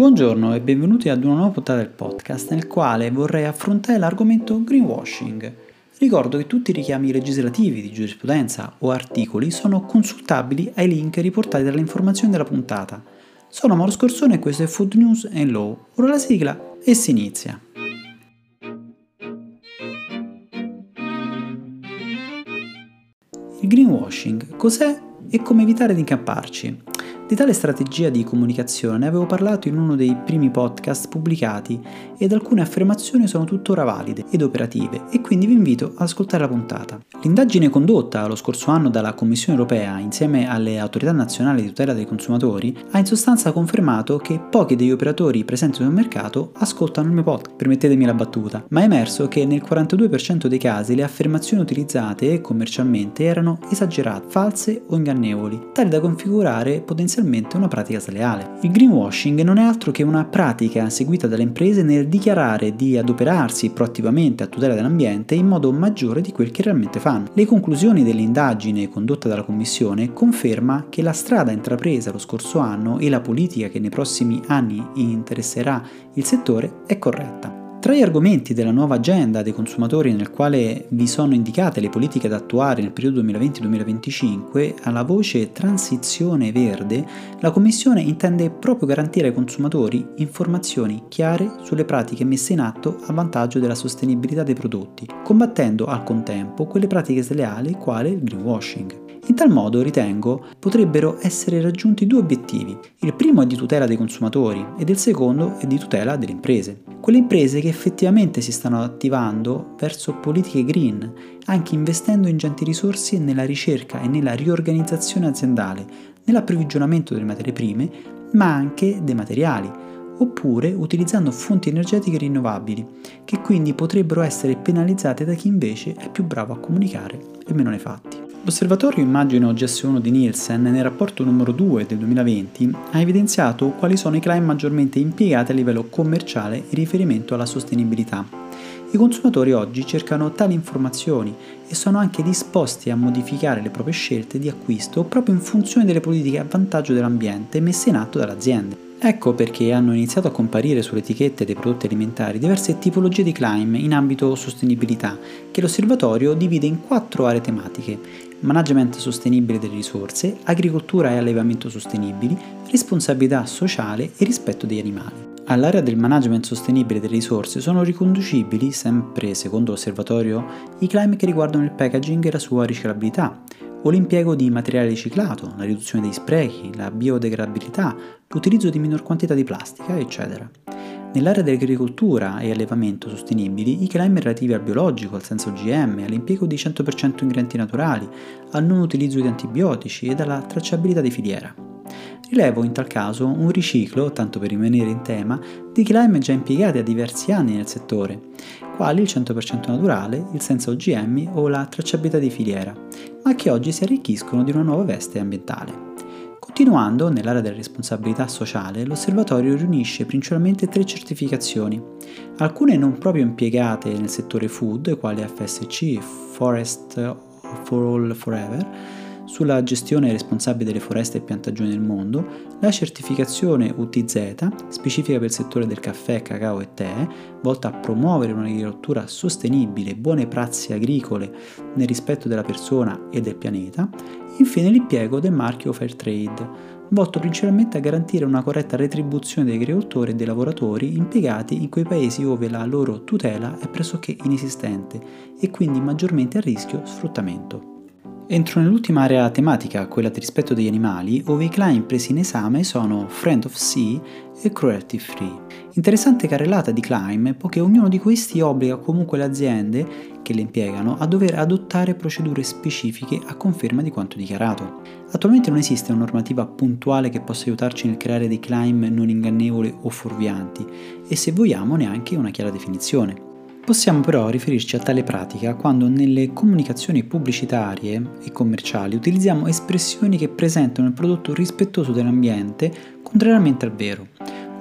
Buongiorno e benvenuti ad una nuova puntata del podcast nel quale vorrei affrontare l'argomento greenwashing. Ricordo che tutti i richiami legislativi di giurisprudenza o articoli sono consultabili ai link riportati dalle informazioni della puntata. Sono Mauro Scorsone e questo è Food News and Law. Ora la sigla e si inizia. Il greenwashing cos'è e come evitare di incapparci? Di tale strategia di comunicazione ne avevo parlato in uno dei primi podcast pubblicati ed alcune affermazioni sono tuttora valide ed operative e quindi vi invito ad ascoltare la puntata. L'indagine condotta lo scorso anno dalla Commissione europea insieme alle autorità nazionali di tutela dei consumatori ha in sostanza confermato che pochi degli operatori presenti sul mercato ascoltano il mio podcast, permettetemi la battuta, ma è emerso che nel 42% dei casi le affermazioni utilizzate commercialmente erano esagerate, false o ingannevoli, tali da configurare potenzialmente potenzialmente una pratica sleale. Il greenwashing non è altro che una pratica seguita dalle imprese nel dichiarare di adoperarsi proattivamente a tutela dell'ambiente in modo maggiore di quel che realmente fanno. Le conclusioni dell'indagine condotta dalla Commissione conferma che la strada intrapresa lo scorso anno e la politica che nei prossimi anni interesserà il settore è corretta. Tra gli argomenti della nuova agenda dei consumatori nel quale vi sono indicate le politiche da attuare nel periodo 2020-2025, alla voce transizione verde, la Commissione intende proprio garantire ai consumatori informazioni chiare sulle pratiche messe in atto a vantaggio della sostenibilità dei prodotti, combattendo al contempo quelle pratiche sleali quale il greenwashing. In tal modo, ritengo, potrebbero essere raggiunti due obiettivi. Il primo è di tutela dei consumatori ed il secondo è di tutela delle imprese. Quelle imprese che effettivamente si stanno attivando verso politiche green, anche investendo ingenti risorse nella ricerca e nella riorganizzazione aziendale, nell'approvvigionamento delle materie prime, ma anche dei materiali, oppure utilizzando fonti energetiche rinnovabili, che quindi potrebbero essere penalizzate da chi invece è più bravo a comunicare e meno nei fatti. L'osservatorio immagino GS1 di Nielsen nel rapporto numero 2 del 2020 ha evidenziato quali sono i claim maggiormente impiegati a livello commerciale in riferimento alla sostenibilità. I consumatori oggi cercano tali informazioni e sono anche disposti a modificare le proprie scelte di acquisto proprio in funzione delle politiche a vantaggio dell'ambiente messe in atto dalle aziende. Ecco perché hanno iniziato a comparire sulle etichette dei prodotti alimentari diverse tipologie di climb in ambito sostenibilità, che l'osservatorio divide in quattro aree tematiche: management sostenibile delle risorse, agricoltura e allevamento sostenibili, responsabilità sociale e rispetto degli animali. All'area del management sostenibile delle risorse sono riconducibili, sempre secondo l'osservatorio, i climb che riguardano il packaging e la sua riciclabilità, o l'impiego di materiale riciclato, la riduzione dei sprechi, la biodegradabilità, l'utilizzo di minor quantità di plastica, eccetera. Nell'area dell'agricoltura e allevamento sostenibili, i claim relativi al biologico, al senso OGM, all'impiego di 100% ingredienti naturali, al non utilizzo di antibiotici e alla tracciabilità di filiera. Rilevo in tal caso un riciclo, tanto per rimanere in tema, di claim già impiegati da diversi anni nel settore, quali il 100% naturale, il senza OGM o la tracciabilità di filiera, ma che oggi si arricchiscono di una nuova veste ambientale. Continuando, nell'area della responsabilità sociale, l'osservatorio riunisce principalmente tre certificazioni, alcune non proprio impiegate nel settore food, quali FSC, Forest for All Forever, sulla gestione responsabile delle foreste e piantagioni nel mondo, la certificazione UTZ, specifica per il settore del caffè, cacao e tè, volta a promuovere un'agricoltura sostenibile, buone prassi agricole nel rispetto della persona e del pianeta, infine l'impiego del marchio Fairtrade, volto principalmente a garantire una corretta retribuzione degli agricoltori e dei lavoratori impiegati in quei paesi dove la loro tutela è pressoché inesistente e quindi maggiormente a rischio sfruttamento. Entro nell'ultima area tematica, quella del rispetto degli animali, ove i client presi in esame sono Friend of Sea e Cruelty Free. Interessante carrellata di climb, poiché ognuno di questi obbliga comunque le aziende che le impiegano a dover adottare procedure specifiche a conferma di quanto dichiarato. Attualmente non esiste una normativa puntuale che possa aiutarci nel creare dei climb non ingannevoli o fuorvianti e se vogliamo neanche una chiara definizione. Possiamo però riferirci a tale pratica quando nelle comunicazioni pubblicitarie e commerciali utilizziamo espressioni che presentano il prodotto rispettoso dell'ambiente contrariamente al vero,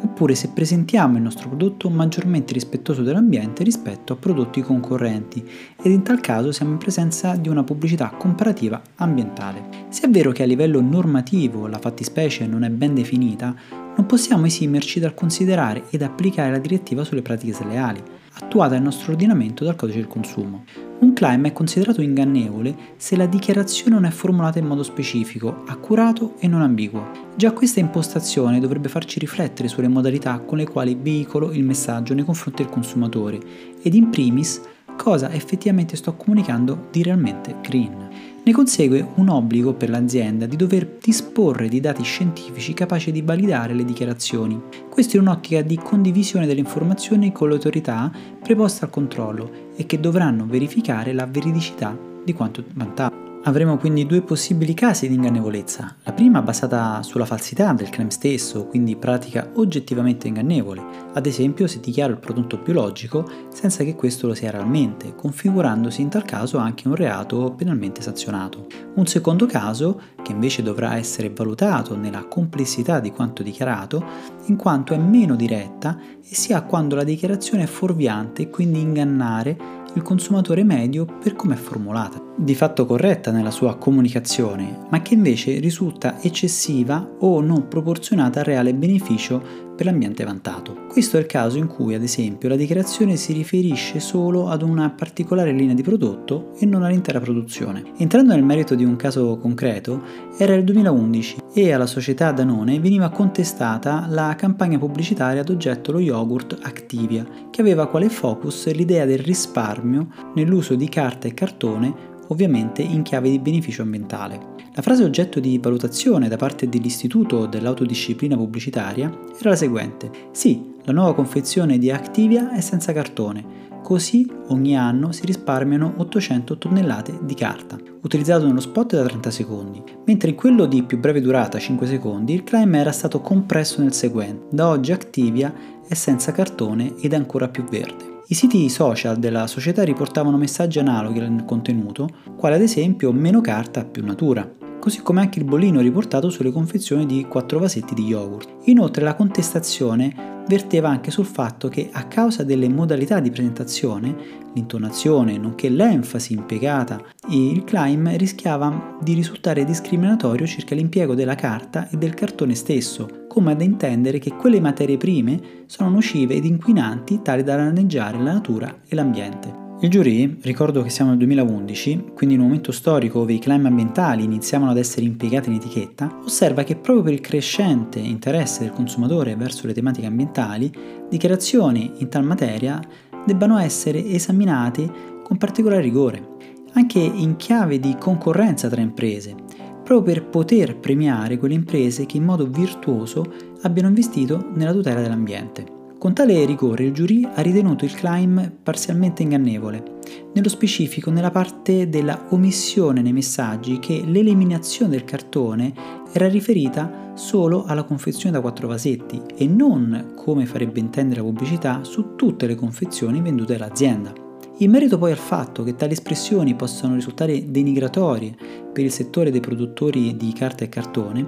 oppure se presentiamo il nostro prodotto maggiormente rispettoso dell'ambiente rispetto a prodotti concorrenti. Ed in tal caso siamo in presenza di una pubblicità comparativa ambientale. Se è vero che a livello normativo la fattispecie non è ben definita, non possiamo esimerci dal considerare ed applicare la direttiva sulle pratiche sleali, attuata nel nostro ordinamento dal codice del consumo. Un claim è considerato ingannevole se la dichiarazione non è formulata in modo specifico, accurato e non ambiguo. Già questa impostazione dovrebbe farci riflettere sulle modalità con le quali veicolo il messaggio nei confronti del consumatore ed in primis cosa effettivamente sto comunicando di realmente green. Ne consegue un obbligo per l'azienda di dover disporre di dati scientifici capaci di validare le dichiarazioni. Questo in un'ottica di condivisione delle informazioni con le autorità preposte al controllo e che dovranno verificare la veridicità di quanto vantato. Avremo quindi due possibili casi di ingannevolezza. La prima basata sulla falsità del claim stesso, quindi pratica oggettivamente ingannevole, ad esempio se dichiaro il prodotto biologico senza che questo lo sia realmente, configurandosi in tal caso anche un reato penalmente sanzionato. Un secondo caso, che invece dovrà essere valutato nella complessità di quanto dichiarato, in quanto è meno diretta e si ha quando la dichiarazione è fuorviante e quindi ingannare il consumatore medio per come è formulata, di fatto corretta nella sua comunicazione, ma che invece risulta eccessiva o non proporzionata al reale beneficio per l'ambiente vantato. Questo è il caso in cui, ad esempio, la dichiarazione si riferisce solo ad una particolare linea di prodotto e non all'intera produzione. Entrando nel merito di un caso concreto, era il 2011 e alla società Danone veniva contestata la campagna pubblicitaria ad oggetto lo yogurt Activia, che aveva quale focus l'idea del risparmio nell'uso di carta e cartone ovviamente in chiave di beneficio ambientale. La frase oggetto di valutazione da parte dell'Istituto dell'Autodisciplina Pubblicitaria era la seguente. Sì, la nuova confezione di Activia è senza cartone, così ogni anno si risparmiano 800 tonnellate di carta, utilizzato nello spot da 30 secondi, mentre in quello di più breve durata 5 secondi il claim era stato compresso nel seguente. Da oggi Activia è senza cartone ed ancora più verde. I siti social della società riportavano messaggi analoghi nel contenuto, quale ad esempio meno carta più natura, così come anche il bollino riportato sulle confezioni di 4 vasetti di yogurt. Inoltre la contestazione verteva anche sul fatto che a causa delle modalità di presentazione, l'intonazione nonché l'enfasi impiegata, il claim rischiava di risultare discriminatorio circa l'impiego della carta e del cartone stesso, come ad intendere che quelle materie prime sono nocive ed inquinanti tali da danneggiare la natura e l'ambiente. Il giurì, ricordo che siamo nel 2011, quindi in un momento storico dove i claim ambientali iniziavano ad essere impiegati in etichetta, osserva che proprio per il crescente interesse del consumatore verso le tematiche ambientali, dichiarazioni in tal materia debbano essere esaminate con particolare rigore, anche in chiave di concorrenza tra imprese, proprio per poter premiare quelle imprese che in modo virtuoso abbiano investito nella tutela dell'ambiente. Con tale rigore il giurì ha ritenuto il claim parzialmente ingannevole, nello specifico nella parte della omissione nei messaggi che l'eliminazione del cartone era riferita solo alla confezione da quattro vasetti e non, come farebbe intendere la pubblicità, su tutte le confezioni vendute dall'azienda. In merito poi al fatto che tali espressioni possano risultare denigratorie per il settore dei produttori di carta e cartone,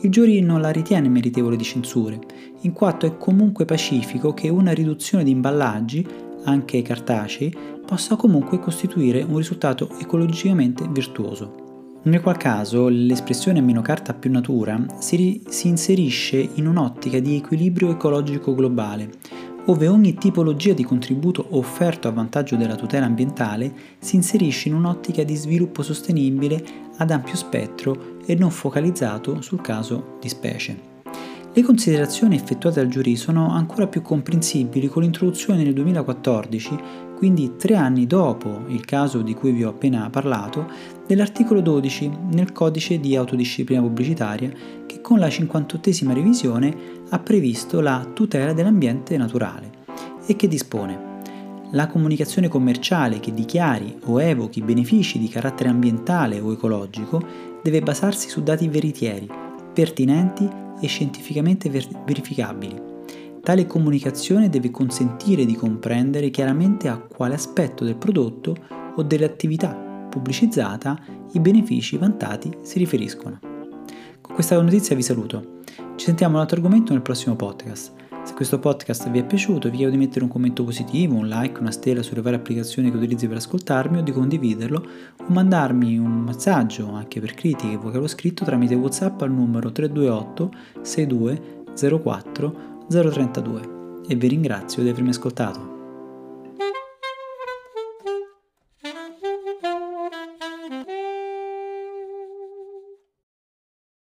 il giurì non la ritiene meritevole di censure, in quanto è comunque pacifico che una riduzione di imballaggi, anche cartacei, possa comunque costituire un risultato ecologicamente virtuoso. Nel qual caso l'espressione meno carta più natura si, ri- si inserisce in un'ottica di equilibrio ecologico globale, ove ogni tipologia di contributo offerto a vantaggio della tutela ambientale si inserisce in un'ottica di sviluppo sostenibile ad ampio spettro e non focalizzato sul caso di specie. Le considerazioni effettuate dal giurì sono ancora più comprensibili con l'introduzione nel 2014, quindi tre anni dopo il caso di cui vi ho appena parlato, dell'articolo 12 nel codice di autodisciplina pubblicitaria che con la 58esima revisione ha previsto la tutela dell'ambiente naturale e che dispone la comunicazione commerciale che dichiari o evochi benefici di carattere ambientale o ecologico deve basarsi su dati veritieri, pertinenti e scientificamente ver- verificabili. Tale comunicazione deve consentire di comprendere chiaramente a quale aspetto del prodotto o dell'attività pubblicizzata i benefici vantati si riferiscono. Con questa notizia vi saluto. Ci sentiamo un altro argomento nel prossimo podcast. Se questo podcast vi è piaciuto vi chiedo di mettere un commento positivo, un like, una stella sulle varie applicazioni che utilizzi per ascoltarmi o di condividerlo o mandarmi un messaggio anche per critiche vocalo scritto tramite Whatsapp al numero 328 62 04 032 e vi ringrazio di avermi ascoltato.